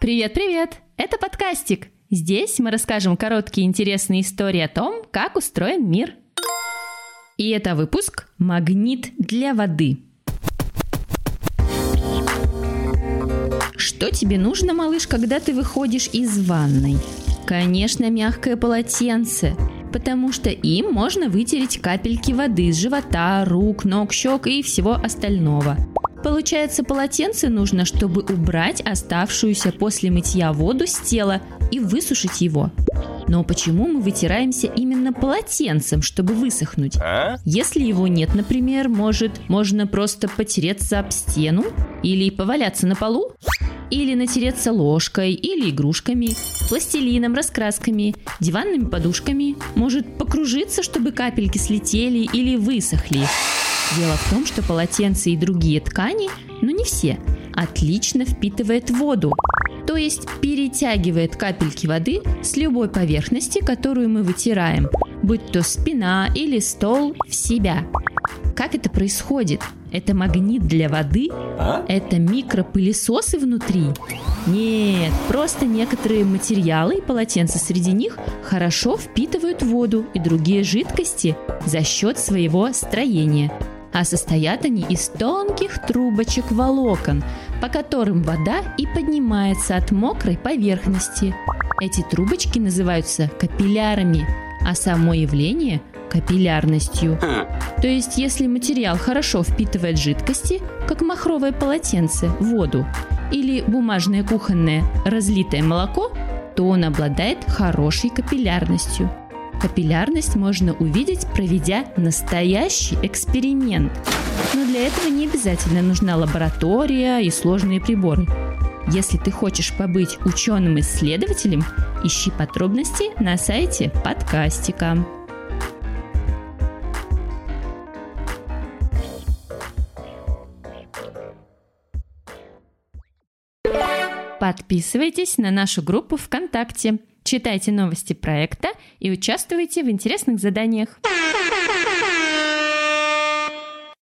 Привет-привет! Это подкастик. Здесь мы расскажем короткие интересные истории о том, как устроен мир. И это выпуск «Магнит для воды». Что тебе нужно, малыш, когда ты выходишь из ванной? Конечно, мягкое полотенце, потому что им можно вытереть капельки воды с живота, рук, ног, щек и всего остального – Получается, полотенце нужно, чтобы убрать оставшуюся после мытья воду с тела и высушить его. Но почему мы вытираемся именно полотенцем, чтобы высохнуть? А? Если его нет, например, может, можно просто потереться об стену? Или поваляться на полу? Или натереться ложкой, или игрушками, пластилином, раскрасками, диванными подушками? Может, покружиться, чтобы капельки слетели или высохли? Дело в том, что полотенца и другие ткани, но не все, отлично впитывает воду, то есть перетягивает капельки воды с любой поверхности, которую мы вытираем, будь то спина или стол, в себя. Как это происходит? Это магнит для воды? А? Это микропылесосы внутри? Нет, просто некоторые материалы и полотенца среди них хорошо впитывают воду и другие жидкости за счет своего строения а состоят они из тонких трубочек волокон, по которым вода и поднимается от мокрой поверхности. Эти трубочки называются капиллярами, а само явление – капиллярностью. То есть, если материал хорошо впитывает жидкости, как махровое полотенце, воду, или бумажное кухонное разлитое молоко, то он обладает хорошей капиллярностью – Капиллярность можно увидеть, проведя настоящий эксперимент. Но для этого не обязательно нужна лаборатория и сложные приборы. Если ты хочешь побыть ученым-исследователем, ищи подробности на сайте подкастика. Подписывайтесь на нашу группу ВКонтакте – Читайте новости проекта и участвуйте в интересных заданиях.